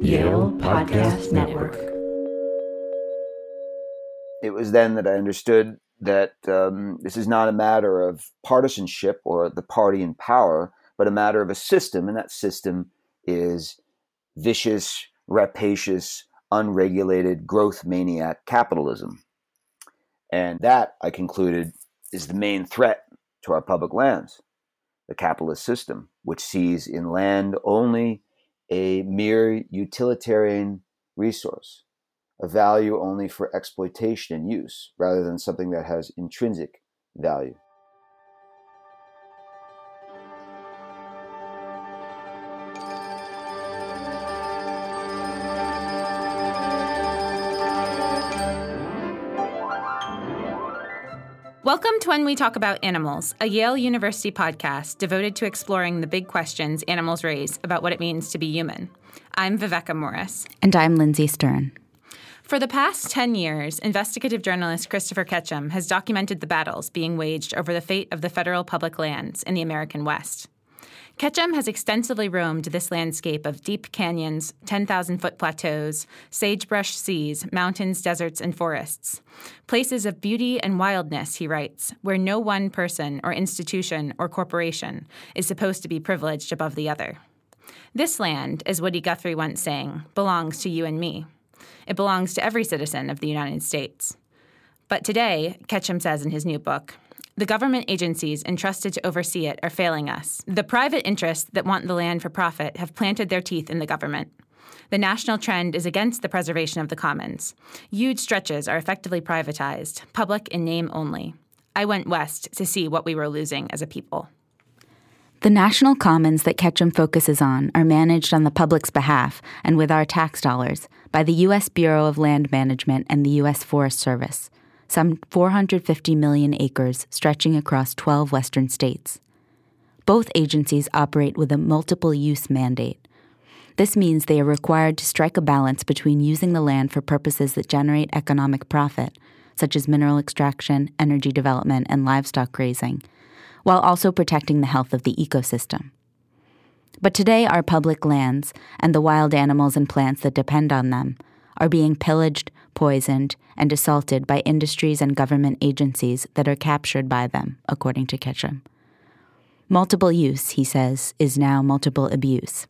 Yale Podcast Network. It was then that I understood that um, this is not a matter of partisanship or the party in power, but a matter of a system, and that system is vicious, rapacious, unregulated, growth maniac capitalism. And that, I concluded, is the main threat to our public lands the capitalist system, which sees in land only a mere utilitarian resource, a value only for exploitation and use, rather than something that has intrinsic value. When We Talk About Animals, a Yale University podcast devoted to exploring the big questions animals raise about what it means to be human. I'm Viveka Morris. And I'm Lindsay Stern. For the past 10 years, investigative journalist Christopher Ketcham has documented the battles being waged over the fate of the federal public lands in the American West. Ketcham has extensively roamed this landscape of deep canyons, 10,000 foot plateaus, sagebrush seas, mountains, deserts, and forests. Places of beauty and wildness, he writes, where no one person or institution or corporation is supposed to be privileged above the other. This land, as Woody Guthrie once sang, belongs to you and me. It belongs to every citizen of the United States. But today, Ketcham says in his new book, the government agencies entrusted to oversee it are failing us. The private interests that want the land for profit have planted their teeth in the government. The national trend is against the preservation of the commons. Huge stretches are effectively privatized, public in name only. I went west to see what we were losing as a people. The national commons that Ketcham focuses on are managed on the public's behalf and with our tax dollars by the U.S. Bureau of Land Management and the U.S. Forest Service some 450 million acres stretching across 12 western states. Both agencies operate with a multiple use mandate. This means they are required to strike a balance between using the land for purposes that generate economic profit, such as mineral extraction, energy development, and livestock grazing, while also protecting the health of the ecosystem. But today, our public lands and the wild animals and plants that depend on them are being pillaged, poisoned, and assaulted by industries and government agencies that are captured by them, according to Ketcham. Multiple use, he says, is now multiple abuse.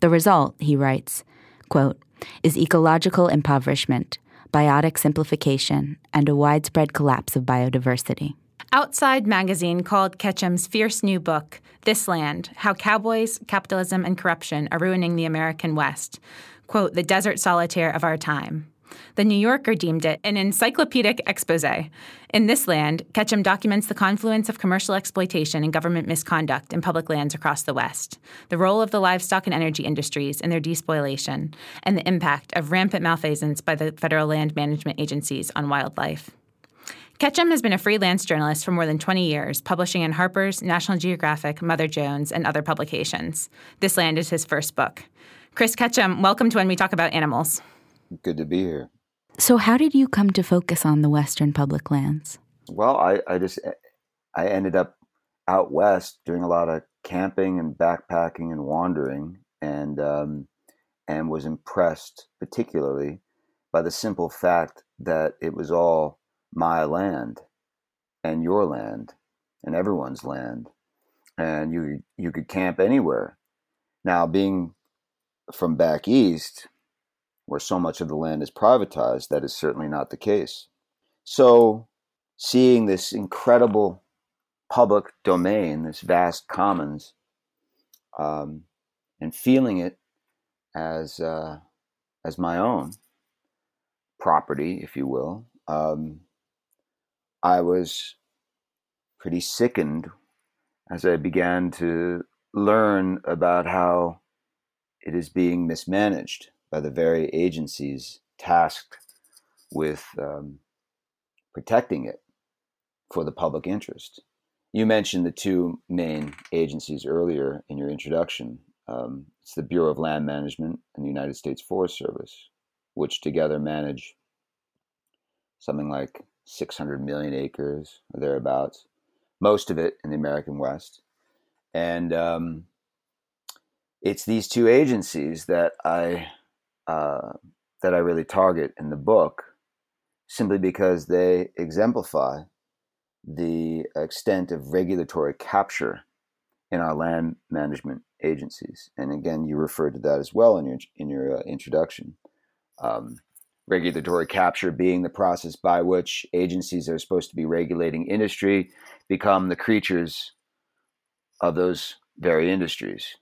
The result, he writes, quote, is ecological impoverishment, biotic simplification, and a widespread collapse of biodiversity. Outside magazine called Ketcham's fierce new book, This Land How Cowboys, Capitalism, and Corruption Are Ruining the American West, quote, the desert solitaire of our time. The New Yorker deemed it an encyclopedic expose. In this land, Ketcham documents the confluence of commercial exploitation and government misconduct in public lands across the West, the role of the livestock and energy industries in their despoliation, and the impact of rampant malfeasance by the federal land management agencies on wildlife. Ketcham has been a freelance journalist for more than 20 years, publishing in Harper's, National Geographic, Mother Jones, and other publications. This Land is his first book. Chris Ketcham, welcome to When We Talk About Animals. Good to be here. So, how did you come to focus on the Western public lands? Well, I, I just I ended up out west doing a lot of camping and backpacking and wandering, and um, and was impressed particularly by the simple fact that it was all my land and your land and everyone's land, and you you could camp anywhere. Now, being from back east, where so much of the land is privatized, that is certainly not the case. So, seeing this incredible public domain, this vast commons, um, and feeling it as uh, as my own property, if you will, um, I was pretty sickened as I began to learn about how it is being mismanaged by the very agencies tasked with um, protecting it for the public interest. You mentioned the two main agencies earlier in your introduction. Um, it's the Bureau of Land Management and the United States Forest Service, which together manage something like 600 million acres or thereabouts, most of it in the American West. And um, it's these two agencies that I uh, that I really target in the book, simply because they exemplify the extent of regulatory capture in our land management agencies. And again, you referred to that as well in your in your uh, introduction. Um, regulatory capture being the process by which agencies that are supposed to be regulating industry become the creatures of those very industries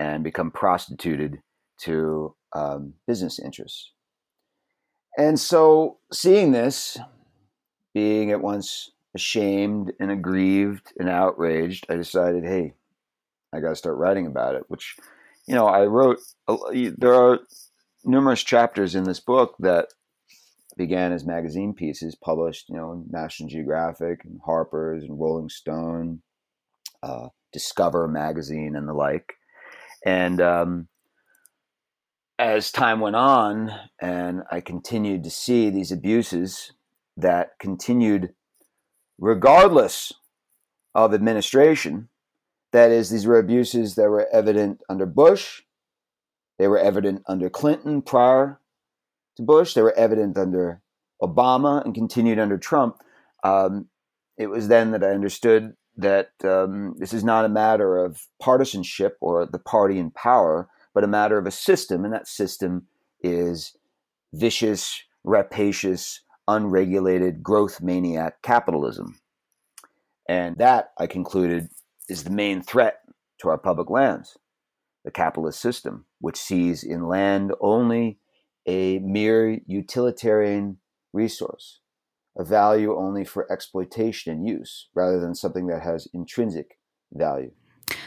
and become prostituted to um, business interests. And so, seeing this, being at once ashamed and aggrieved and outraged, I decided, hey, I got to start writing about it. Which, you know, I wrote. There are numerous chapters in this book that began as magazine pieces published, you know, in National Geographic and Harper's and Rolling Stone, uh, Discover magazine, and the like. And um, as time went on, and I continued to see these abuses that continued regardless of administration. That is, these were abuses that were evident under Bush, they were evident under Clinton prior to Bush, they were evident under Obama, and continued under Trump. Um, it was then that I understood that um, this is not a matter of partisanship or the party in power, but a matter of a system, and that system is vicious, rapacious, unregulated growth maniac capitalism. And that, I concluded, is the main threat to our public lands the capitalist system, which sees in land only a mere utilitarian resource, a value only for exploitation and use, rather than something that has intrinsic value.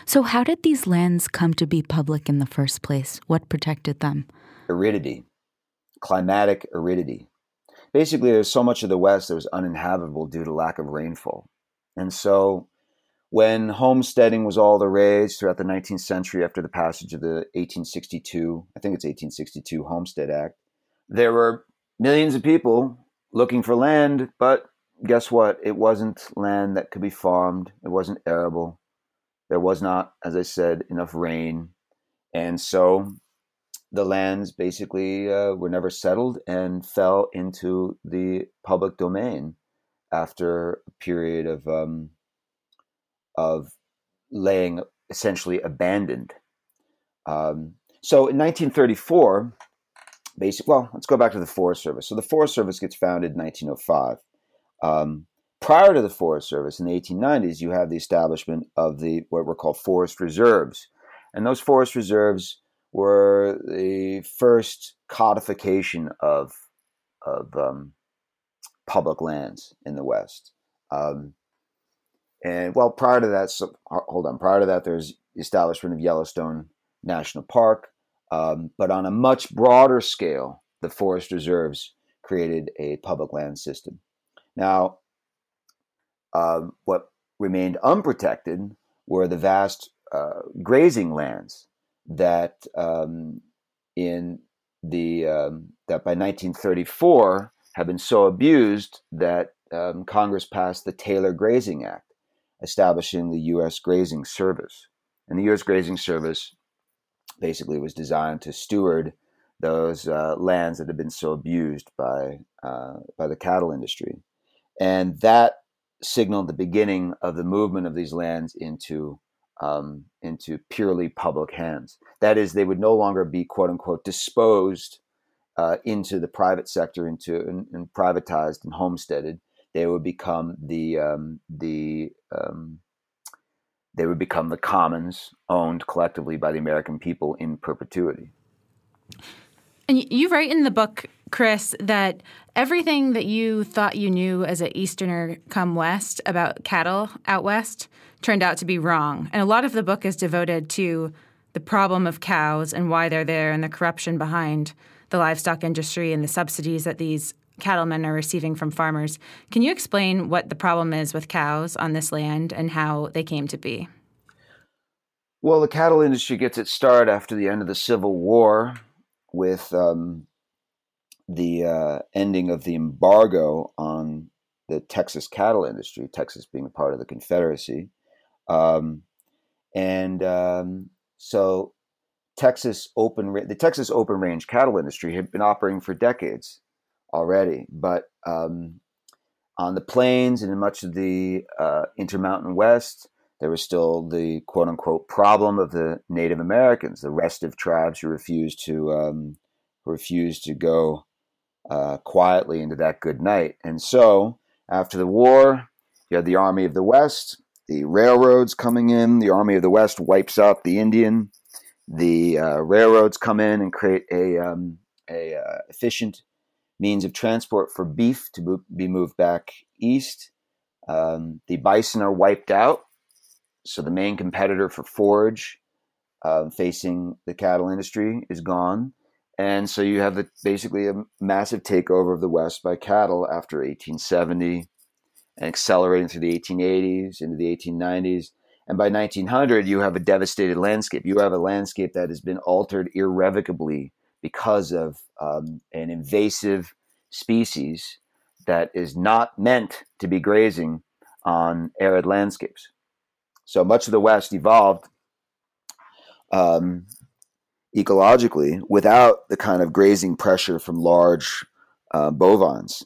So, how did these lands come to be public in the first place? What protected them? Aridity, climatic aridity basically there's so much of the West that was uninhabitable due to lack of rainfall. And so when homesteading was all the rage throughout the 19th century after the passage of the 1862, I think it's 1862 Homestead Act, there were millions of people looking for land, but guess what? It wasn't land that could be farmed. It wasn't arable. There was not, as I said, enough rain. And so the lands basically uh, were never settled and fell into the public domain after a period of um, of laying essentially abandoned. Um, so in 1934, basic. Well, let's go back to the Forest Service. So the Forest Service gets founded in 1905. Um, prior to the Forest Service in the 1890s, you have the establishment of the what were called forest reserves, and those forest reserves were the first codification of of um, public lands in the West. Um, and well, prior to that, so, hold on. Prior to that, there's the establishment of Yellowstone National Park, um, but on a much broader scale, the forest reserves created a public land system. Now, uh, what remained unprotected were the vast uh, grazing lands that um, in the um, that by 1934 had been so abused that um, Congress passed the Taylor Grazing Act, establishing the U.S. Grazing Service. And the U.S. Grazing Service basically was designed to steward those uh, lands that had been so abused by uh, by the cattle industry, and that signaled the beginning of the movement of these lands into um, into purely public hands. That is, they would no longer be quote unquote disposed uh, into the private sector, into and, and, privatized and homesteaded. They would become the um, the um, they would become the commons owned collectively by the American people in perpetuity. And you write in the book, Chris, that everything that you thought you knew as an Easterner come west about cattle out west turned out to be wrong. And a lot of the book is devoted to the problem of cows and why they're there and the corruption behind the livestock industry and the subsidies that these cattlemen are receiving from farmers. Can you explain what the problem is with cows on this land and how they came to be? Well, the cattle industry gets its start after the end of the Civil War with um, the uh, ending of the embargo on the Texas cattle industry, Texas being a part of the Confederacy. Um, and um, so Texas open the Texas open range cattle industry had been operating for decades already, but um, on the plains and in much of the uh, intermountain west, there was still the quote unquote problem of the Native Americans, the restive tribes who refused to um, refused to go uh, quietly into that good night. And so, after the war, you had the Army of the West, the railroads coming in. The Army of the West wipes out the Indian. The uh, railroads come in and create a, um, a uh, efficient means of transport for beef to be moved back east. Um, the bison are wiped out, so the main competitor for forage uh, facing the cattle industry is gone. And so you have the, basically a massive takeover of the West by cattle after 1870 and accelerating through the 1880s into the 1890s. And by 1900, you have a devastated landscape. You have a landscape that has been altered irrevocably because of um, an invasive species that is not meant to be grazing on arid landscapes. So much of the West evolved um, ecologically without the kind of grazing pressure from large uh, bovines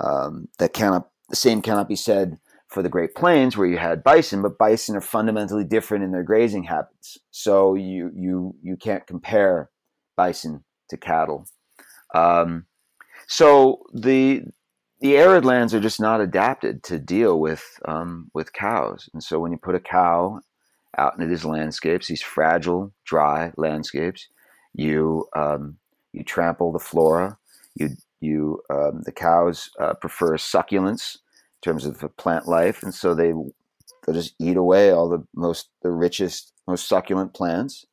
um, that cannot the same cannot be said for the Great Plains where you had bison, but bison are fundamentally different in their grazing habits. So you you you can't compare bison to cattle. Um, so the the arid lands are just not adapted to deal with um, with cows, and so when you put a cow out into these landscapes, these fragile, dry landscapes, you um, you trample the flora, you you um, the cows uh, prefer succulents in terms of plant life, and so they they just eat away all the most the richest, most succulent plants,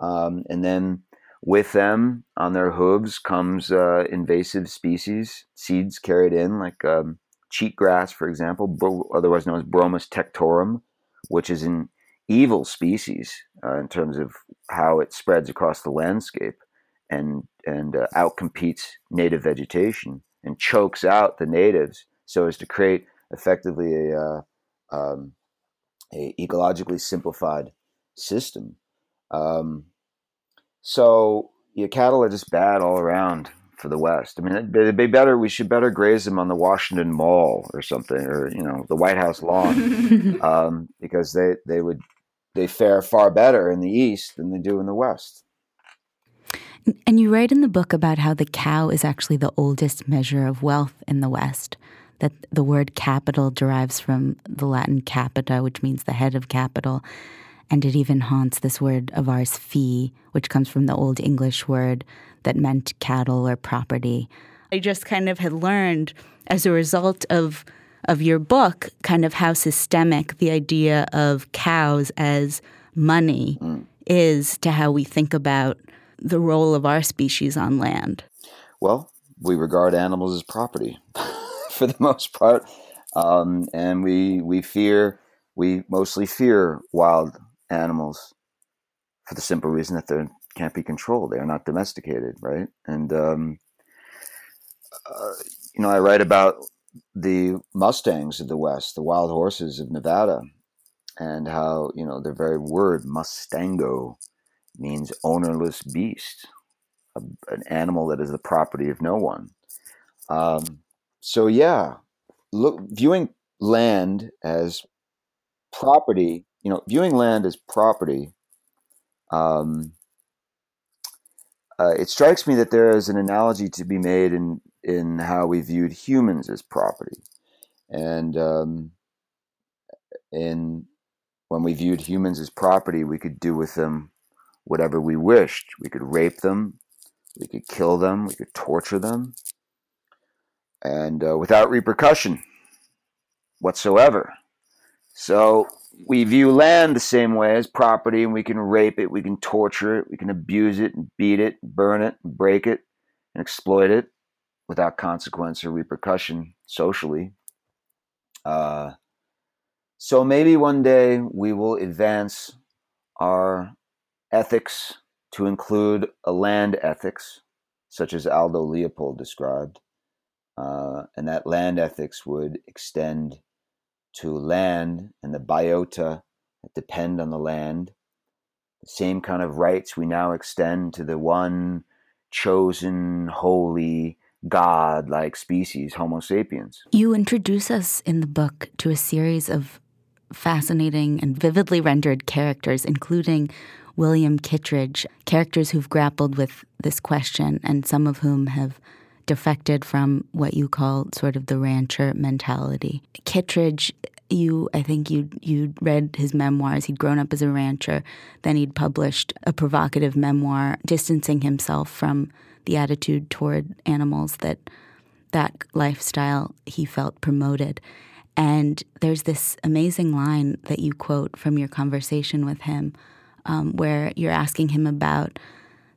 um, and then with them on their hooves comes uh, invasive species, seeds carried in like um, cheatgrass, for example, otherwise known as Bromus tectorum, which is an evil species uh, in terms of how it spreads across the landscape and and uh, outcompetes native vegetation and chokes out the natives so as to create effectively a, uh, um, a ecologically simplified system. Um, so your cattle are just bad all around for the West. I mean, it'd be better. We should better graze them on the Washington Mall or something, or you know, the White House lawn, um, because they they would they fare far better in the East than they do in the West. And you write in the book about how the cow is actually the oldest measure of wealth in the West, that the word capital derives from the Latin capita, which means the head of capital. And it even haunts this word of ours, fee, which comes from the Old English word that meant cattle or property. I just kind of had learned as a result of of your book kind of how systemic the idea of cows as money mm. is to how we think about the role of our species on land? Well, we regard animals as property for the most part, um, and we we fear we mostly fear wild animals for the simple reason that they can't be controlled; they are not domesticated, right? And um, uh, you know, I write about the mustangs of the West, the wild horses of Nevada, and how you know the very word mustango means ownerless beast, a, an animal that is the property of no one. Um, so yeah, look, viewing land as property, you know, viewing land as property. Um, uh, it strikes me that there is an analogy to be made in in how we viewed humans as property, and um, in when we viewed humans as property, we could do with them whatever we wished. We could rape them, we could kill them, we could torture them, and uh, without repercussion whatsoever. So we view land the same way as property, and we can rape it, we can torture it, we can abuse it, and beat it, burn it, break it, and exploit it without consequence or repercussion socially. Uh, so maybe one day we will advance our ethics to include a land ethics, such as Aldo Leopold described. Uh, and that land ethics would extend to land and the biota that depend on the land, The same kind of rights we now extend to the one chosen, holy, God like species, Homo sapiens. You introduce us in the book to a series of fascinating and vividly rendered characters, including William Kittredge, characters who've grappled with this question and some of whom have defected from what you call sort of the rancher mentality. Kittredge, you, I think you you read his memoirs. He'd grown up as a rancher, then he'd published a provocative memoir distancing himself from the attitude toward animals that that lifestyle he felt promoted. And there's this amazing line that you quote from your conversation with him, um, where you're asking him about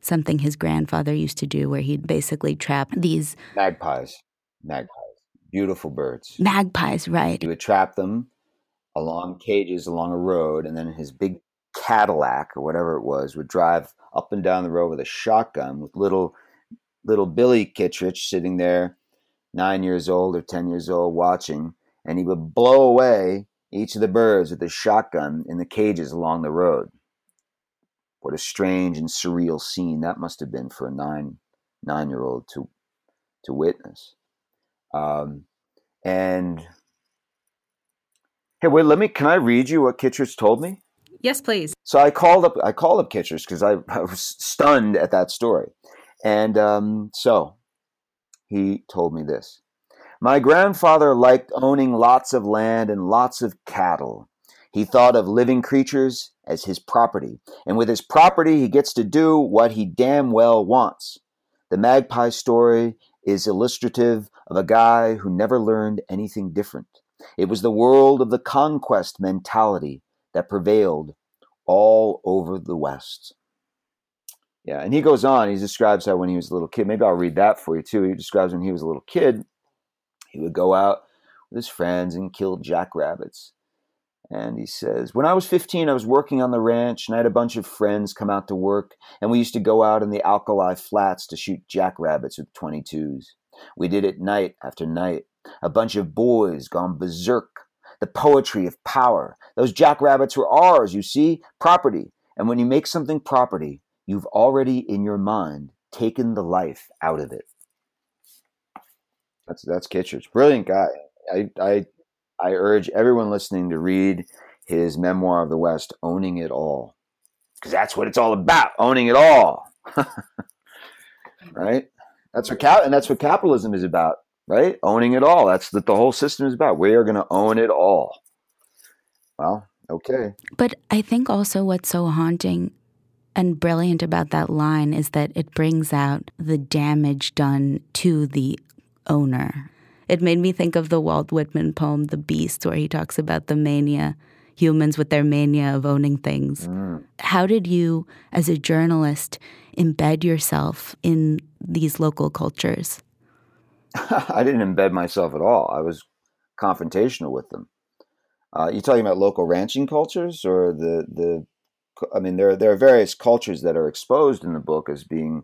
something his grandfather used to do, where he'd basically trap these magpies, magpies, beautiful birds. Magpies, right? He would trap them along cages along a road, and then his big Cadillac or whatever it was would drive up and down the road with a shotgun with little little Billy Kittredge sitting there, nine years old or ten years old, watching and he would blow away each of the birds with his shotgun in the cages along the road. What a strange and surreal scene that must have been for a nine nine year old to to witness. Um, and hey, wait, let me. Can I read you what Kittredge told me? Yes, please. So I called up. I called up Kittredge because I, I, was stunned at that story, and um, so he told me this. My grandfather liked owning lots of land and lots of cattle. He thought of living creatures as his property, and with his property, he gets to do what he damn well wants. The magpie story is illustrative of a guy who never learned anything different. It was the world of the conquest mentality that prevailed all over the West. Yeah, and he goes on, he describes how when he was a little kid, maybe I'll read that for you too. He describes when he was a little kid, he would go out with his friends and kill jackrabbits. And he says, When I was 15, I was working on the ranch and I had a bunch of friends come out to work, and we used to go out in the alkali flats to shoot jackrabbits with 22s. We did it night after night. A bunch of boys gone berserk. The poetry of power. Those jackrabbits were ours, you see, property. And when you make something property, you've already in your mind taken the life out of it. That's that's Kittredge, brilliant guy. I I I urge everyone listening to read his memoir of the West, owning it all, because that's what it's all about, owning it all. right? That's what cap- and that's what capitalism is about, right? Owning it all. That's what the whole system is about. We are going to own it all. Well, okay. But I think also what's so haunting and brilliant about that line is that it brings out the damage done to the owner. It made me think of the Walt Whitman poem, The Beast, where he talks about the mania, humans with their mania of owning things. Mm. How did you, as a journalist, embed yourself in these local cultures? I didn't embed myself at all. I was confrontational with them. Uh, you talking about local ranching cultures, or the the? I mean, there there are various cultures that are exposed in the book as being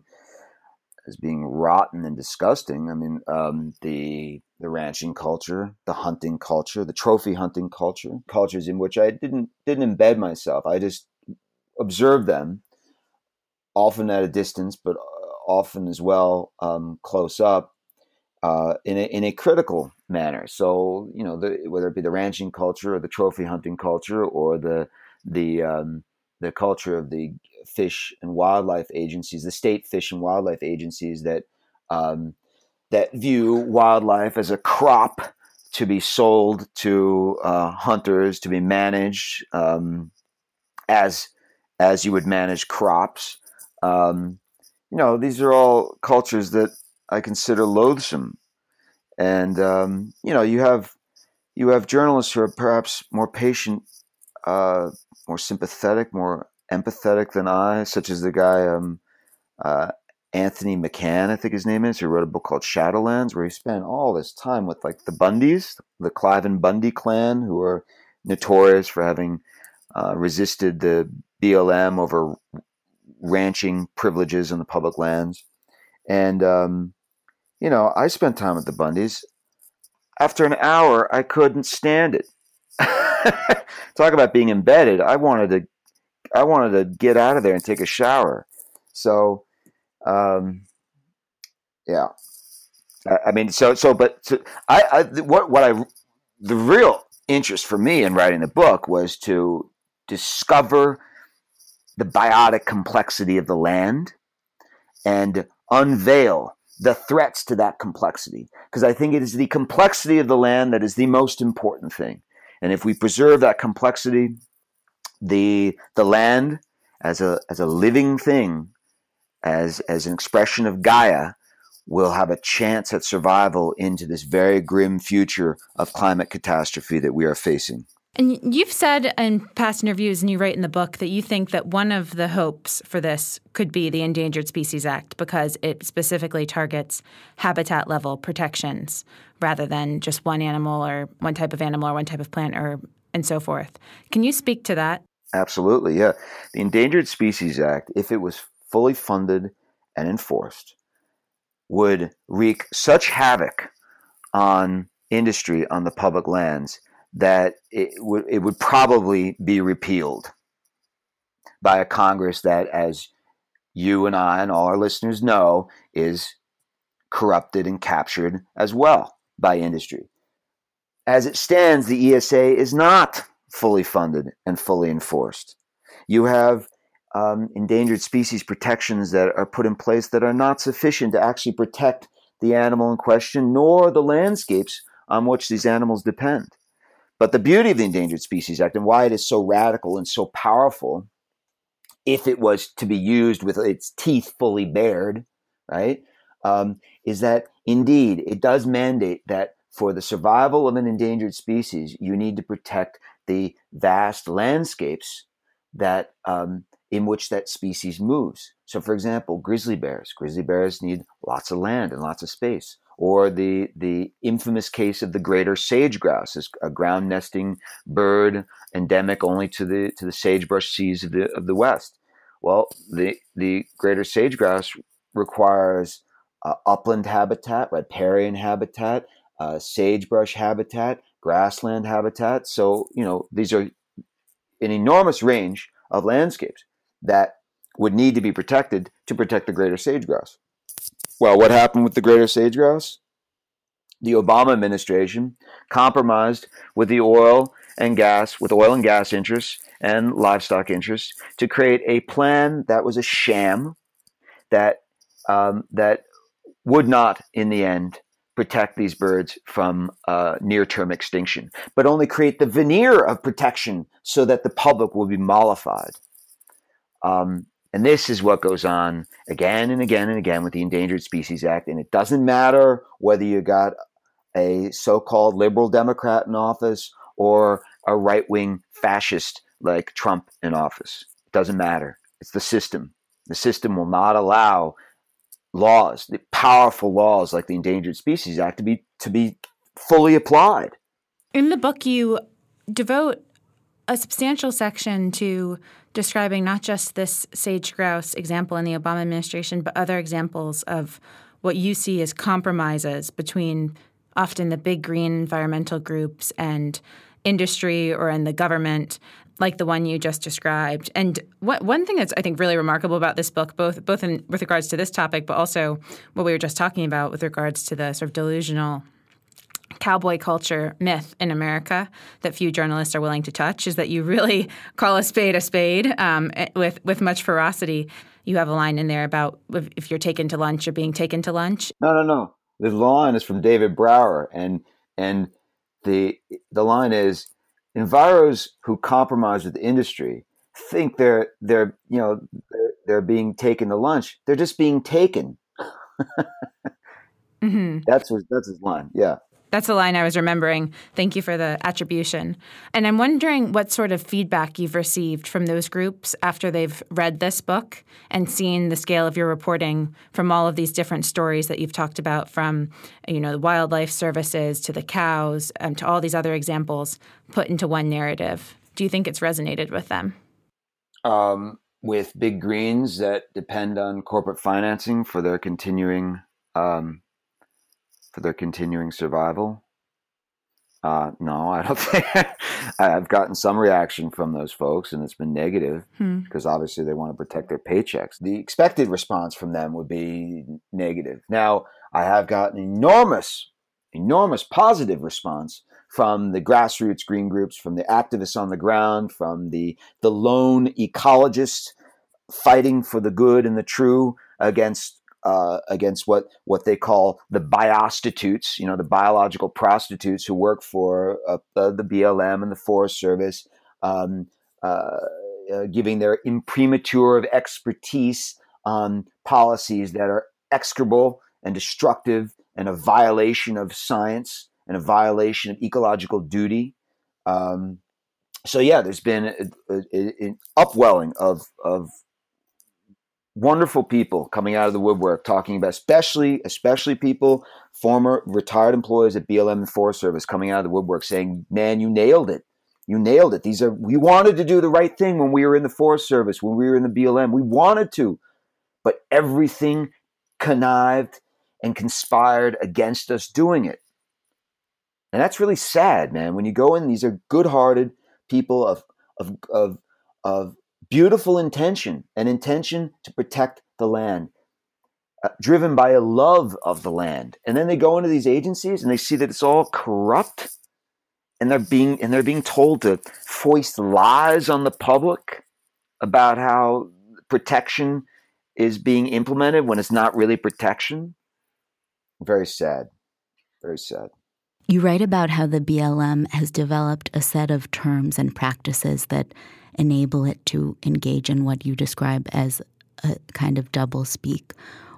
as being rotten and disgusting. I mean, um, the the ranching culture, the hunting culture, the trophy hunting culture, cultures in which I didn't didn't embed myself. I just observed them, often at a distance, but uh, often as well um, close up, uh, in a in a critical manner. So you know, the, whether it be the ranching culture or the trophy hunting culture or the the um, the culture of the fish and wildlife agencies, the state fish and wildlife agencies that um, that view wildlife as a crop to be sold to uh, hunters to be managed um, as as you would manage crops. Um, you know, these are all cultures that I consider loathsome, and um, you know, you have you have journalists who are perhaps more patient, uh, more sympathetic, more empathetic than I, such as the guy um, uh, Anthony McCann, I think his name is, who wrote a book called Shadowlands, where he spent all this time with like the Bundys, the Cliven Bundy clan, who are notorious for having uh, resisted the BLM over ranching privileges on the public lands. And, um, you know, I spent time with the Bundys. After an hour, I couldn't stand it. Talk about being embedded. I wanted to I wanted to get out of there and take a shower. So, um, yeah, I, I mean, so so, but so I, I what what I the real interest for me in writing the book was to discover the biotic complexity of the land and unveil the threats to that complexity. Because I think it is the complexity of the land that is the most important thing. And if we preserve that complexity, the the land as a as a living thing, as as an expression of Gaia, will have a chance at survival into this very grim future of climate catastrophe that we are facing. And you've said in past interviews, and you write in the book, that you think that one of the hopes for this could be the Endangered Species Act because it specifically targets habitat level protections rather than just one animal or one type of animal or one type of plant or and so forth. Can you speak to that? Absolutely, yeah. The Endangered Species Act, if it was fully funded and enforced, would wreak such havoc on industry on the public lands that it would it would probably be repealed by a Congress that, as you and I and all our listeners know, is corrupted and captured as well by industry. As it stands, the ESA is not fully funded and fully enforced. You have um, endangered species protections that are put in place that are not sufficient to actually protect the animal in question, nor the landscapes on which these animals depend. But the beauty of the Endangered Species Act and why it is so radical and so powerful, if it was to be used with its teeth fully bared, right, um, is that indeed it does mandate that for the survival of an endangered species, you need to protect the vast landscapes that um, in which that species moves. So, for example, grizzly bears. Grizzly bears need lots of land and lots of space or the the infamous case of the greater sage grouse, is a ground nesting bird endemic only to the to the sagebrush seas of the of the west. Well, the the greater sage grouse requires uh, upland habitat, riparian habitat, uh, sagebrush habitat, grassland habitat. So you know these are an enormous range of landscapes that would need to be protected to protect the greater sage grouse. Well, what happened with the greater sage grouse? The Obama administration compromised with the oil and gas, with oil and gas interests and livestock interests, to create a plan that was a sham, that um, that would not, in the end, protect these birds from uh, near-term extinction, but only create the veneer of protection so that the public will be mollified. Um, and this is what goes on again and again and again with the Endangered Species Act. And it doesn't matter whether you got a so called liberal Democrat in office or a right wing fascist like Trump in office. It doesn't matter. It's the system. The system will not allow laws, the powerful laws like the Endangered Species Act, to be to be fully applied. In the book, you devote a substantial section to describing not just this sage grouse example in the Obama administration, but other examples of what you see as compromises between often the big green environmental groups and industry or in the government like the one you just described. And what, one thing that's I think really remarkable about this book, both both in, with regards to this topic, but also what we were just talking about with regards to the sort of delusional cowboy culture myth in America that few journalists are willing to touch is that you really call a spade a spade um, eh, with with much ferocity. You have a line in there about if you're taken to lunch, you're being taken to lunch. No, no, no. The line is from David Brower, and and the the line is enviros who compromise with the industry think they're they're you know they're, they're being taken to lunch. They're just being taken. mm-hmm. That's what that's his line. Yeah. That's the line I was remembering. Thank you for the attribution. And I'm wondering what sort of feedback you've received from those groups after they've read this book and seen the scale of your reporting from all of these different stories that you've talked about from you know the wildlife services to the cows um, to all these other examples put into one narrative. Do you think it's resonated with them? Um, with big greens that depend on corporate financing for their continuing um, for their continuing survival? Uh, no, I don't think. I've gotten some reaction from those folks, and it's been negative Hmm. because obviously they want to protect their paychecks. The expected response from them would be negative. Now, I have gotten enormous, enormous positive response from the grassroots green groups, from the activists on the ground, from the the lone ecologists fighting for the good and the true against uh, against what what they call the biostitutes, you know, the biological prostitutes who work for uh, the, BLM and the Forest Service, um, uh, uh, giving their imprimatur of expertise on policies that are execrable and destructive and a violation of science and a violation of ecological duty. Um, so yeah, there's been an upwelling of of wonderful people coming out of the woodwork talking about especially especially people former retired employees at BLM and Forest Service coming out of the woodwork saying man you nailed it. You nailed it. These are we wanted to do the right thing when we were in the Forest Service when we were in the BLM we wanted to. But everything connived and conspired against us doing it. And that's really sad man when you go in these are good-hearted people of of of of beautiful intention, an intention to protect the land, uh, driven by a love of the land. And then they go into these agencies and they see that it's all corrupt, and they're being and they're being told to foist lies on the public about how protection is being implemented when it's not really protection. Very sad. Very sad. You write about how the BLM has developed a set of terms and practices that enable it to engage in what you describe as a kind of double speak,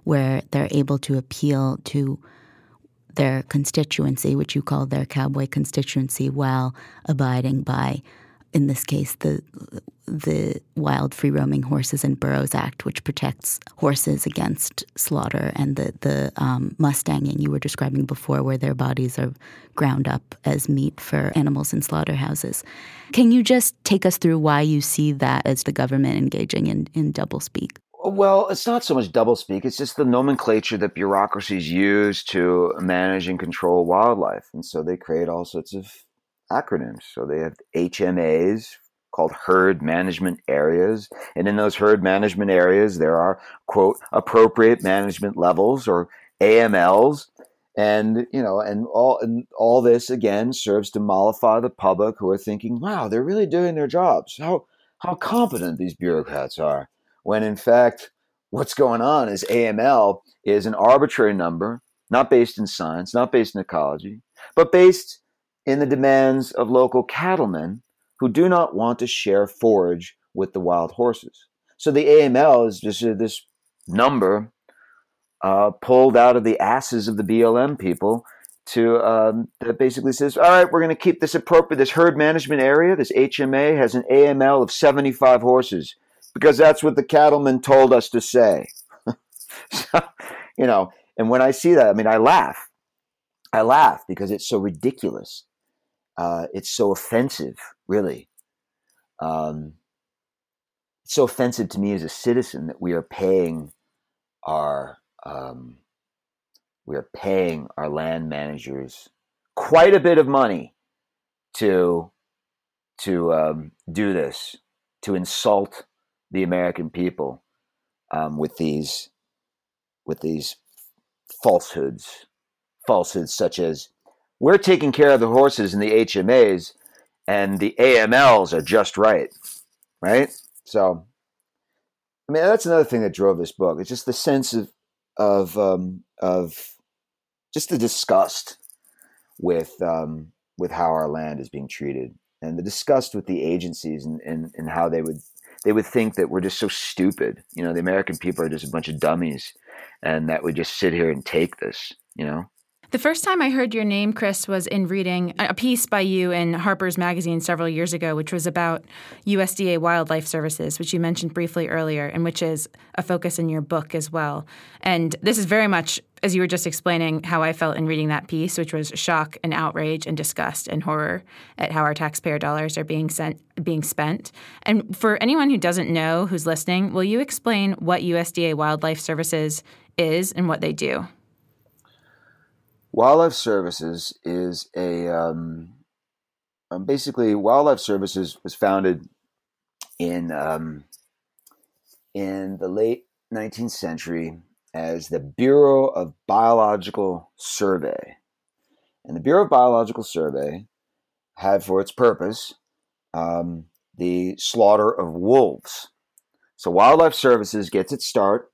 where they're able to appeal to their constituency, which you call their cowboy constituency, while abiding by, in this case, the the Wild Free Roaming Horses and Burros Act, which protects horses against slaughter, and the the um, mustanging you were describing before, where their bodies are ground up as meat for animals in slaughterhouses. Can you just take us through why you see that as the government engaging in, in doublespeak? Well, it's not so much doublespeak. It's just the nomenclature that bureaucracies use to manage and control wildlife. And so they create all sorts of acronyms. So they have HMAs called herd management areas. And in those herd management areas, there are, quote, appropriate management levels or AMLs. And you know, and all and all this again serves to mollify the public who are thinking, "Wow, they're really doing their jobs. How how competent these bureaucrats are." When in fact, what's going on is AML is an arbitrary number, not based in science, not based in ecology, but based in the demands of local cattlemen who do not want to share forage with the wild horses. So the AML is just this number uh, pulled out of the asses of the BLM people to um, that basically says, all right, we're going to keep this appropriate. This herd management area, this HMA, has an AML of 75 horses because that's what the cattlemen told us to say. so, you know, and when I see that, I mean, I laugh. I laugh because it's so ridiculous. Uh, it's so offensive, really. Um, it's so offensive to me as a citizen that we are paying our um, we are paying our land managers quite a bit of money to to um, do this, to insult the American people um, with these with these falsehoods, falsehoods such as we're taking care of the horses in the HMAs, and the AMLs are just right, right? So, I mean, that's another thing that drove this book. It's just the sense of of um, of just the disgust with um, with how our land is being treated, and the disgust with the agencies and, and, and how they would they would think that we're just so stupid. You know, the American people are just a bunch of dummies, and that we just sit here and take this. You know. The first time I heard your name, Chris, was in reading a piece by you in Harper's Magazine several years ago, which was about USDA Wildlife Services, which you mentioned briefly earlier, and which is a focus in your book as well. And this is very much, as you were just explaining, how I felt in reading that piece, which was shock and outrage and disgust and horror at how our taxpayer dollars are being sent, being spent. And for anyone who doesn't know who's listening, will you explain what USDA Wildlife Services is and what they do? Wildlife Services is a um, um, basically, Wildlife Services was founded in um, in the late 19th century as the Bureau of Biological Survey, and the Bureau of Biological Survey had for its purpose um, the slaughter of wolves. So, Wildlife Services gets its start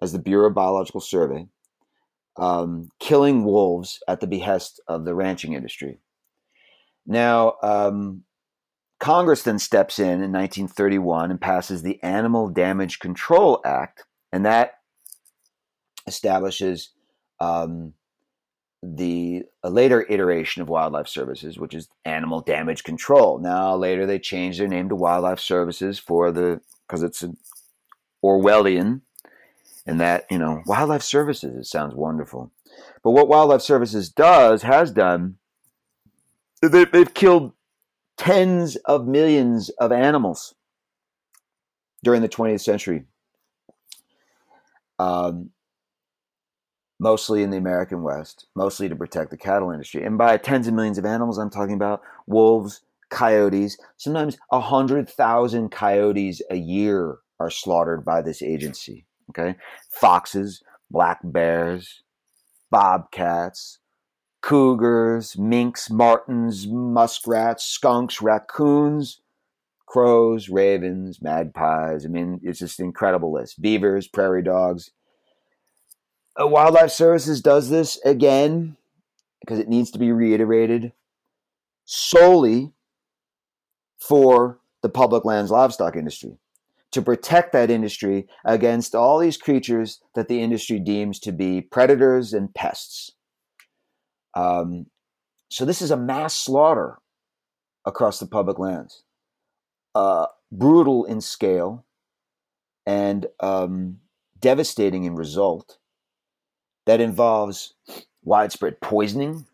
as the Bureau of Biological Survey, um, killing wolves at the behest of the ranching industry. Now, um, Congress then steps in in 1931 and passes the Animal Damage Control Act, and that establishes um, the a later iteration of Wildlife Services, which is Animal Damage Control. Now, later they changed their name to Wildlife Services for the because it's an Orwellian, and that you know Wildlife Services. It sounds wonderful, but what Wildlife Services does has done they, they've killed tens of millions of animals during the 20th century, um, mostly in the American West, mostly to protect the cattle industry. And by tens of millions of animals, I'm talking about wolves, coyotes. Sometimes 100,000 coyotes a year are slaughtered by this agency. Okay. Foxes, black bears, bobcats, cougars, minks, martens, muskrats, skunks, raccoons, crows, ravens, magpies. I mean, it's just an incredible list. Beavers, prairie dogs. Uh, Wildlife Services does this again because it needs to be reiterated solely for the public lands livestock industry to protect that industry against all these creatures that the industry deems to be predators and pests. Um, so this is a mass slaughter across the public lands, uh, brutal in scale, and um, devastating in result. That involves widespread poisoning,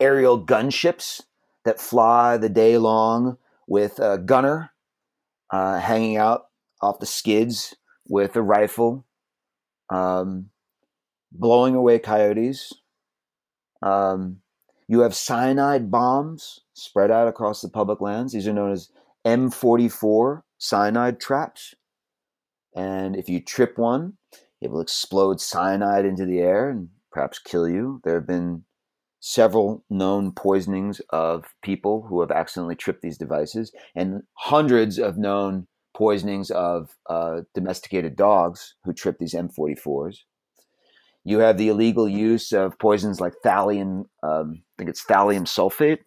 aerial gunships that fly the day long with a gunner uh, hanging out off the skids with a rifle, um, blowing away coyotes, um, you have cyanide bombs spread out across the public lands. These are known as M44 cyanide traps. And if you trip one, it will explode cyanide into the air and perhaps kill you. There have been several known poisonings of people who have accidentally tripped these devices, and hundreds of known poisonings of uh, domesticated dogs who trip these M44s. You have the illegal use of poisons like thallium, um, I think it's thallium sulfate,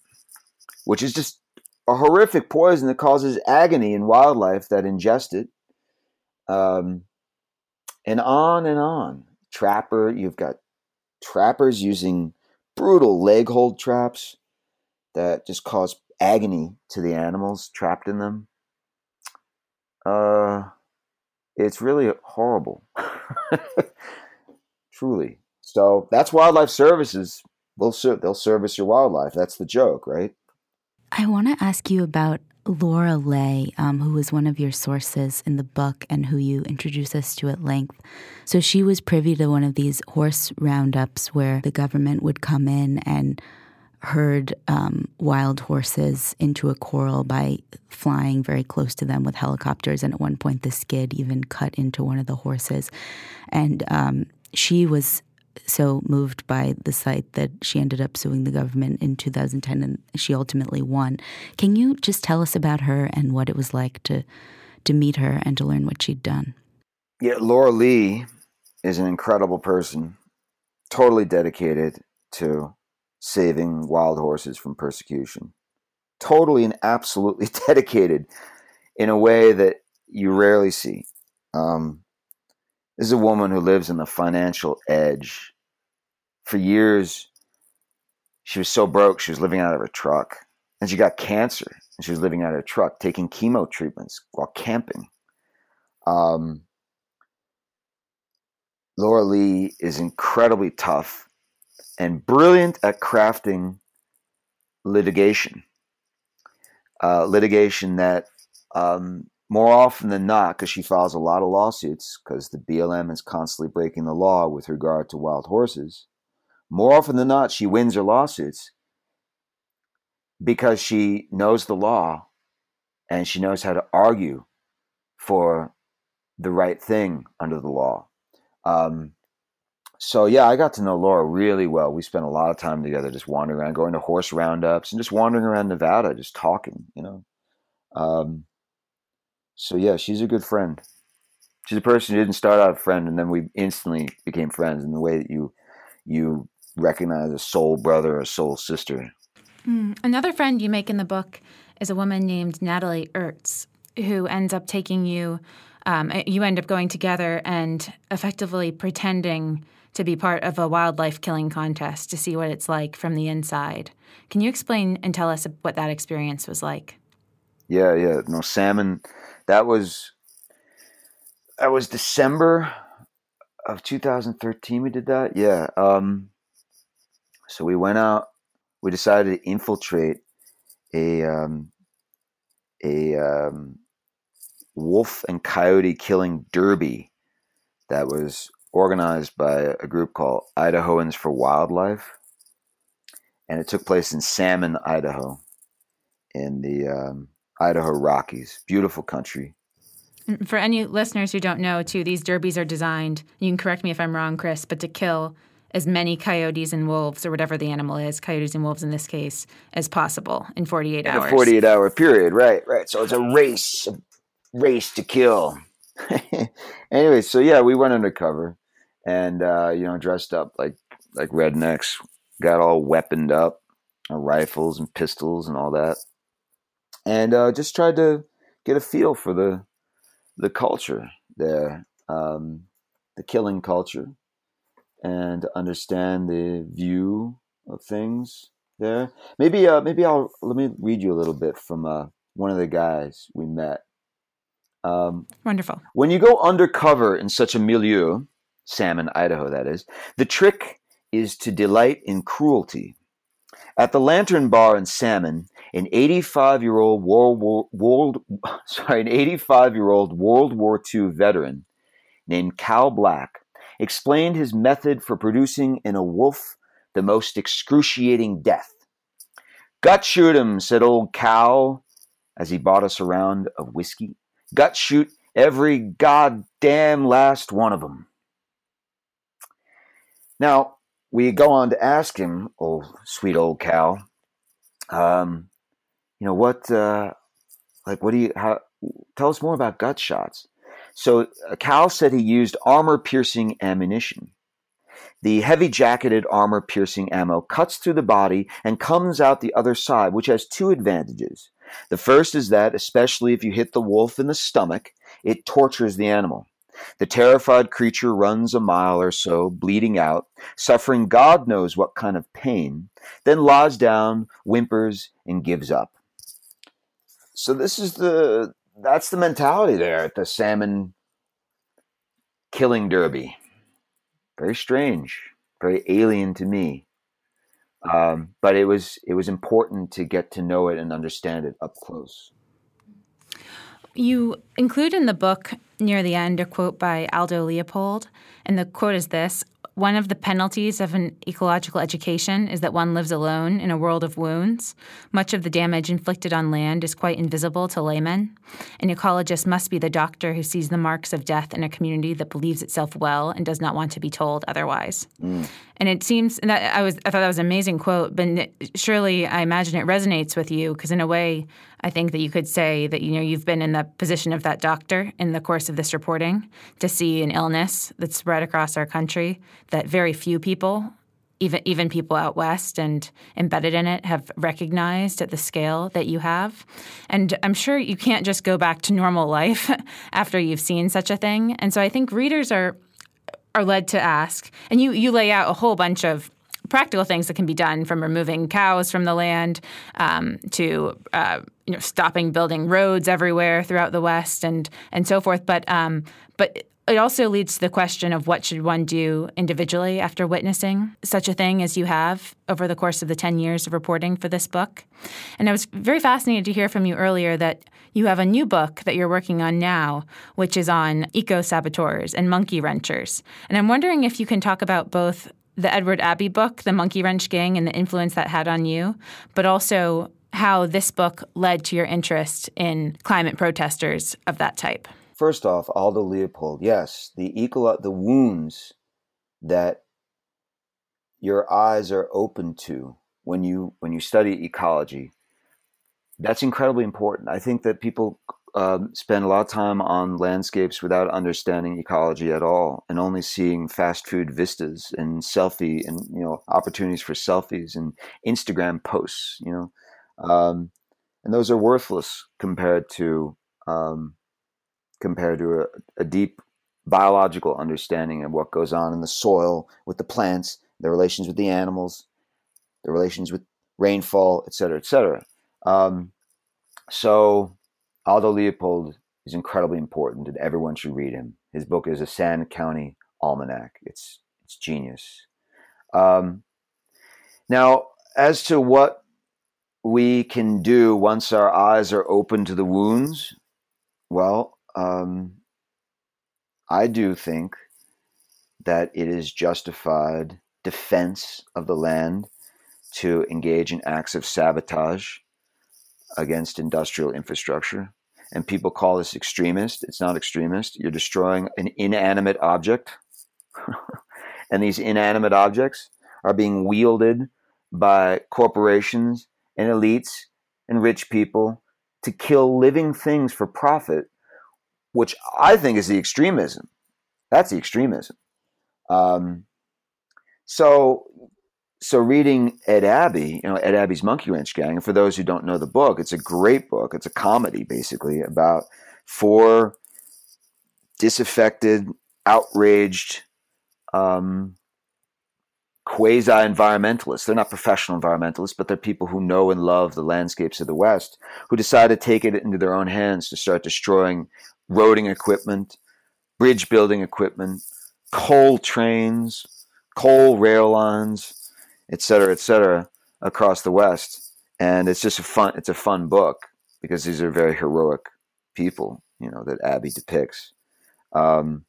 which is just a horrific poison that causes agony in wildlife that ingest it. Um, and on and on. Trapper, you've got trappers using brutal leg hold traps that just cause agony to the animals trapped in them. Uh, it's really horrible. truly. So that's wildlife services. They'll they'll service your wildlife. That's the joke, right? I want to ask you about Laura Lay, um, who was one of your sources in the book and who you introduce us to at length. So she was privy to one of these horse roundups where the government would come in and herd um, wild horses into a corral by flying very close to them with helicopters. And at one point, the skid even cut into one of the horses. And um, she was so moved by the site that she ended up suing the government in 2010 and she ultimately won. Can you just tell us about her and what it was like to to meet her and to learn what she'd done? Yeah, Laura Leigh is an incredible person, totally dedicated to saving wild horses from persecution. Totally and absolutely dedicated in a way that you rarely see. Um, this is a woman who lives in the financial edge. For years, she was so broke, she was living out of her truck. And she got cancer, and she was living out of her truck, taking chemo treatments while camping. Um, Laura Leigh is incredibly tough and brilliant at crafting litigation. Uh, litigation that um, more often than not, because she files a lot of lawsuits, because the BLM is constantly breaking the law with regard to wild horses, more often than not, she wins her lawsuits. because she knows the law and she knows how to argue for the right thing under the law. Um, so yeah, I got to know Laura really well. We spent a lot of time together, just wandering around, going to horse roundups, and just wandering around Nevada, just talking. You know. Um, so yeah, she's a good friend. She's a person who didn't start out a friend, and then we instantly became friends in the way that you you recognize a soul brother or soul sister. Mm. Another friend you make in the book is a woman named Natalie Ertz, who ends up taking you. Um, you end up going together and effectively pretending to be part of a wildlife killing contest to see what it's like from the inside. Can you explain and tell us what that experience was like? Yeah, yeah. No salmon. That was that was December of 2013. We did that. Yeah. Um, so we went out. We decided to infiltrate a um, a um, wolf and coyote killing derby that was organized by a group called Idahoans for Wildlife, and it took place in Salmon, Idaho, in the um, Idaho Rockies. Beautiful country. For any listeners who don't know, too, these derbies are designed. You can correct me if I'm wrong, Chris, but to kill as many coyotes and wolves, or whatever the animal is, coyotes and wolves in this case, as possible in 48 in hours. a 48 hour period, right? Right. So it's a race, a race to kill. anyway, so yeah, we went undercover and uh, you know dressed up like like rednecks, got all weaponed up, our rifles and pistols and all that, and uh, just tried to get a feel for the the culture there, um, the killing culture, and understand the view of things there. Maybe uh, maybe I'll let me read you a little bit from uh, one of the guys we met. Um, Wonderful. When you go undercover in such a milieu, Salmon, Idaho, that is. The trick is to delight in cruelty. At the Lantern Bar in Salmon, an 85-year-old World World, sorry, an 85-year-old World War II veteran named Cal Black explained his method for producing in a wolf the most excruciating death. Gut shoot him, said old Cal as he bought us a round of whiskey. Gut shoot every goddamn last one of them. Now, we go on to ask him, oh, sweet old Cal, um, you know, what, uh, like, what do you, how, tell us more about gut shots. So Cal said he used armor piercing ammunition. The heavy jacketed armor piercing ammo cuts through the body and comes out the other side, which has two advantages. The first is that, especially if you hit the wolf in the stomach, it tortures the animal. The terrified creature runs a mile or so, bleeding out, suffering God knows what kind of pain, then lies down, whimpers, and gives up. So this is the that's the mentality there at the salmon killing derby. Very strange, very alien to me. Um, but it was it was important to get to know it and understand it up close. You include in the book near the end a quote by Aldo Leopold, and the quote is this one of the penalties of an ecological education is that one lives alone in a world of wounds. Much of the damage inflicted on land is quite invisible to laymen. An ecologist must be the doctor who sees the marks of death in a community that believes itself well and does not want to be told otherwise. Mm. And it seems that I was I thought that was an amazing quote, but surely I imagine it resonates with you because in a way I think that you could say that you know you've been in the position of that doctor in the course of this reporting to see an illness that's spread across our country that very few people even even people out west and embedded in it have recognized at the scale that you have. And I'm sure you can't just go back to normal life after you've seen such a thing. And so I think readers are are led to ask, and you you lay out a whole bunch of practical things that can be done from removing cows from the land um, to uh, you know stopping building roads everywhere throughout the West and and so forth. But um, but it also leads to the question of what should one do individually after witnessing such a thing as you have over the course of the 10 years of reporting for this book. And I was very fascinated to hear from you earlier that you have a new book that you're working on now, which is on eco saboteurs and monkey wrenchers. And I'm wondering if you can talk about both the Edward Abbey book, The Monkey Wrench Gang, and the influence that had on you, but also how this book led to your interest in climate protesters of that type. First off, Aldo Leopold, yes, the equal the wounds that your eyes are open to when you when you study ecology. That's incredibly important. I think that people um, spend a lot of time on landscapes without understanding ecology at all, and only seeing fast food vistas and selfie and you know opportunities for selfies and Instagram posts. You know, um, and those are worthless compared to um, compared to a, a deep biological understanding of what goes on in the soil with the plants, the relations with the animals, the relations with rainfall, et cetera, et cetera. Um, so Aldo Leopold is incredibly important, and everyone should read him. His book is a Sand County Almanac. It's it's genius. Um, now, as to what we can do once our eyes are open to the wounds, well, um, I do think that it is justified defense of the land to engage in acts of sabotage against industrial infrastructure. And people call this extremist. It's not extremist. You're destroying an inanimate object. and these inanimate objects are being wielded by corporations and elites and rich people to kill living things for profit, which I think is the extremism. That's the extremism. Um, so so reading Ed Abbey, you know, Ed Abbey's Monkey Wrench Gang, and for those who don't know the book, it's a great book. It's a comedy basically about four disaffected, outraged, um, quasi environmentalists. They're not professional environmentalists, but they're people who know and love the landscapes of the West who decide to take it into their own hands to start destroying roading equipment, bridge building equipment, coal trains, coal rail lines et cetera, et cetera, across the West. And it's just a fun, it's a fun book because these are very heroic people, you know, that Abbey depicts. Um,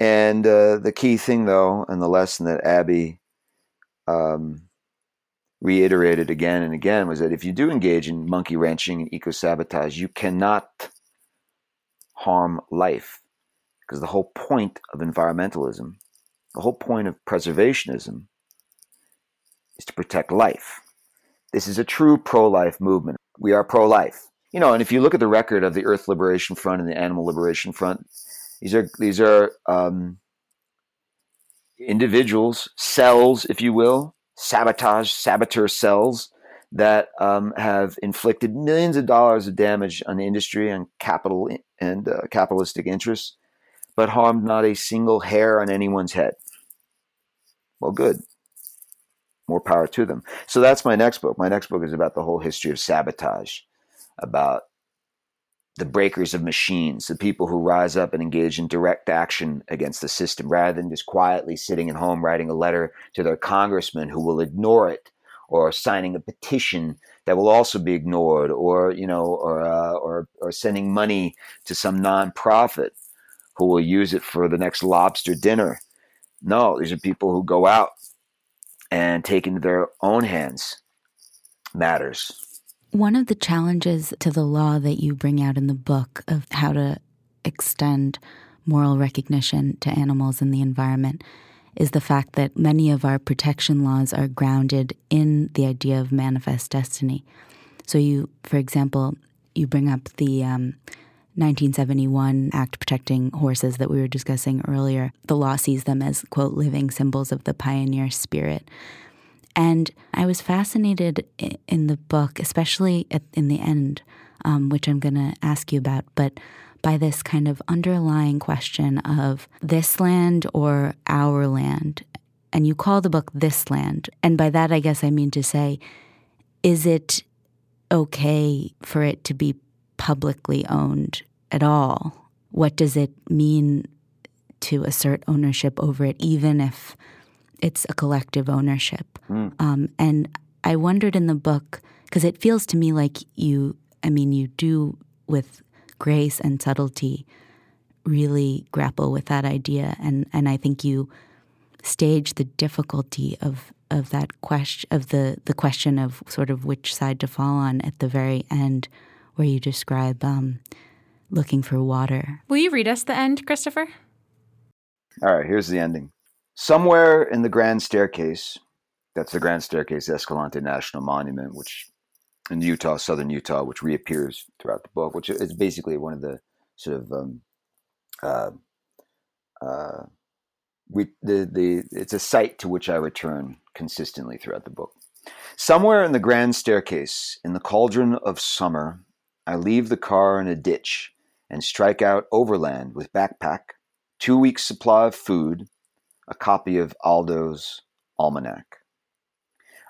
and uh, the key thing, though, and the lesson that Abbey um, reiterated again and again was that if you do engage in monkey wrenching and eco sabotage, you cannot harm life. Because the whole point of environmentalism, the whole point of preservationism, is to protect life. This is a true pro life movement. We are pro life. You know, and if you look at the record of the Earth Liberation Front and the Animal Liberation Front, these are these are um, individuals, cells, if you will, sabotage, saboteur cells that um, have inflicted millions of dollars of damage on industry and capital and uh, capitalistic interests, but harmed not a single hair on anyone's head. Well, good more power to them. So that's my next book. My next book is about the whole history of sabotage, about the breakers of machines, the people who rise up and engage in direct action against the system rather than just quietly sitting at home writing a letter to their congressman who will ignore it or signing a petition that will also be ignored or you know or uh, or or sending money to some nonprofit who will use it for the next lobster dinner. No, these are people who go out and take into their own hands matters. One of the challenges to the law that you bring out in the book of how to extend moral recognition to animals and the environment is the fact that many of our protection laws are grounded in the idea of manifest destiny. So, you, for example, you bring up the um, 1971 Act protecting horses that we were discussing earlier, the law sees them as, quote, living symbols of the pioneer spirit. And I was fascinated in the book, especially at, in the end, um, which I'm going to ask you about, but by this kind of underlying question of this land or our land. And you call the book This Land. And by that, I guess I mean to say, is it okay for it to be publicly owned at all? What does it mean to assert ownership over it, even if it's a collective ownership? Mm. Um, and I wondered in the book, because it feels to me like you, I mean, you do with grace and subtlety really grapple with that idea. And, and I think you stage the difficulty of of that question of the the question of sort of which side to fall on at the very end, where you describe um, looking for water. Will you read us the end, Christopher? All right, here's the ending. Somewhere in the Grand Staircase, that's the Grand Staircase Escalante National Monument, which in Utah, southern Utah, which reappears throughout the book, which is basically one of the sort of um, uh, uh, we, the the it's a site to which I return consistently throughout the book. Somewhere in the grand staircase, in the cauldron of summer, I leave the car in a ditch and strike out overland with backpack, two weeks' supply of food, a copy of Aldo's almanac.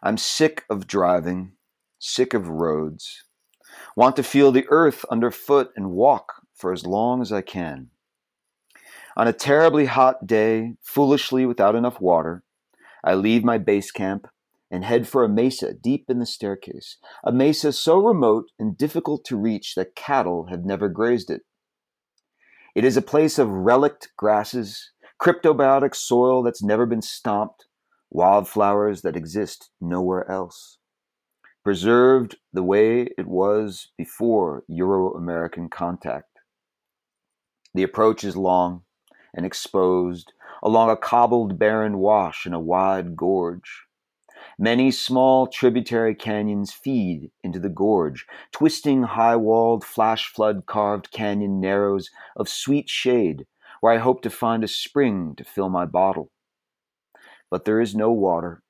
I'm sick of driving, sick of roads, want to feel the earth underfoot and walk for as long as I can. On a terribly hot day, foolishly without enough water, I leave my base camp and head for a mesa deep in the staircase, a mesa so remote and difficult to reach that cattle have never grazed it. It is a place of relict grasses, cryptobiotic soil that's never been stomped, wildflowers that exist nowhere else. Preserved the way it was before Euro American contact. The approach is long and exposed along a cobbled barren wash in a wide gorge. Many small tributary canyons feed into the gorge, twisting high walled, flash flood carved canyon narrows of sweet shade where I hope to find a spring to fill my bottle. But there is no water,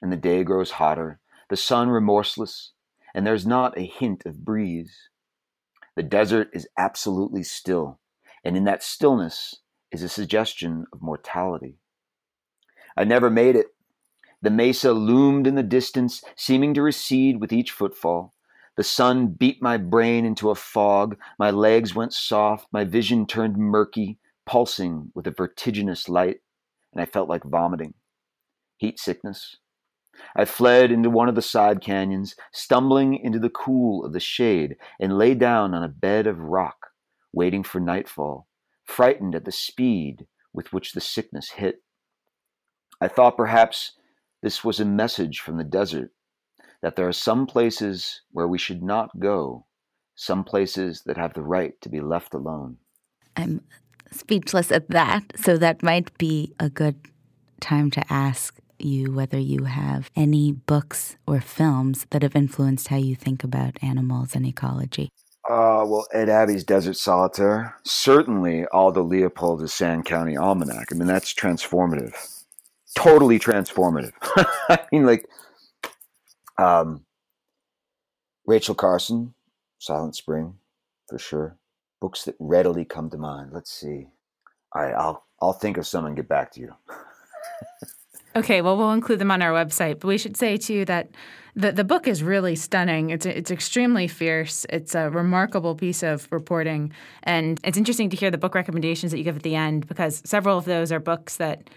and the day grows hotter, the sun remorseless, and there's not a hint of breeze. The desert is absolutely still, and in that stillness is a suggestion of mortality. I never made it. The mesa loomed in the distance, seeming to recede with each footfall. The sun beat my brain into a fog, my legs went soft, my vision turned murky, pulsing with a vertiginous light, and I felt like vomiting. Heat sickness. I fled into one of the side canyons, stumbling into the cool of the shade, and lay down on a bed of rock, waiting for nightfall, frightened at the speed with which the sickness hit. I thought perhaps this was a message from the desert that there are some places where we should not go, some places that have the right to be left alone. I'm speechless at that, so that might be a good time to ask you whether you have any books or films that have influenced how you think about animals and ecology. Uh, well, Ed Abbey's Desert Solitaire. Certainly All Aldo Leopold's Sand County Almanac. I mean, that's transformative. Totally transformative. I mean, like, um, Rachel Carson, Silent Spring, for sure. Books that readily come to mind. Let's see. All right, I'll I'll think of some and get back to you. Okay, well, we'll include them on our website. But we should say too that the the book is really stunning. It's it's extremely fierce. It's a remarkable piece of reporting, and it's interesting to hear the book recommendations that you give at the end because several of those are books that.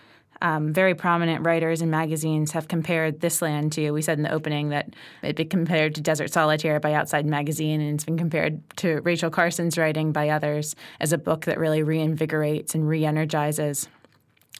Um, very prominent writers and magazines have compared this land to. We said in the opening that it'd been compared to Desert Solitaire by Outside Magazine, and it's been compared to Rachel Carson's writing by others as a book that really reinvigorates and re-energizes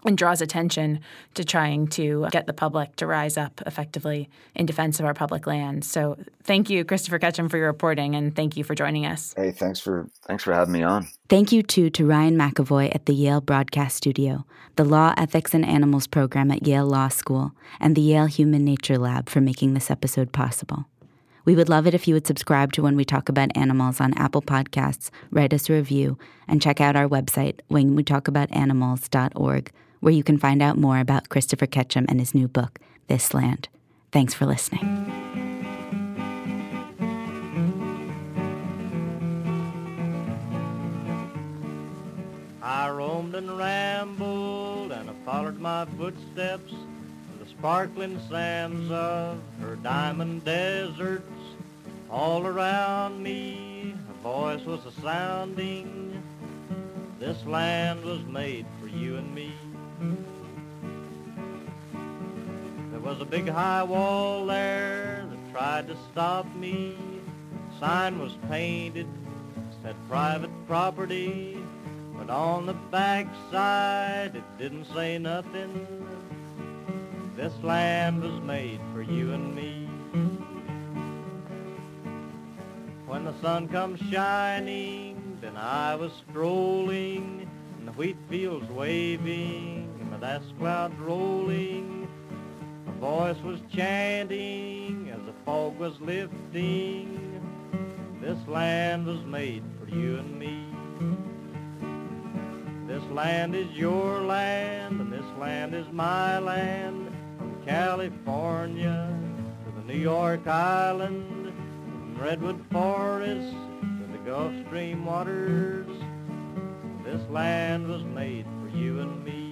and draws attention to trying to get the public to rise up effectively in defense of our public lands. So thank you, Christopher Ketcham, for your reporting, and thank you for joining us. Hey, thanks for thanks for having me on. Thank you too to Ryan McAvoy at the Yale Broadcast Studio, the Law, Ethics, and Animals program at Yale Law School, and the Yale Human Nature Lab for making this episode possible. We would love it if you would subscribe to When We Talk About Animals on Apple Podcasts, write us a review, and check out our website, whenwetalkaboutanimals.org where you can find out more about Christopher Ketcham and his new book, This Land. Thanks for listening. I roamed and rambled and I followed my footsteps in the sparkling sands of her diamond deserts. All around me a voice was a sounding. This land was made for you and me. There was a big high wall there that tried to stop me. Sign was painted, said private property, but on the backside, it didn't say nothing. This land was made for you and me. When the sun comes shining, then I was strolling, and the wheat fields waving, the dust clouds rolling. My voice was chanting as the fog was lifting. This land was made for you and me. This land is your land, and this land is my land. From California to the New York Island, from Redwood Forest to the Gulf Stream waters. This land was made for you and me.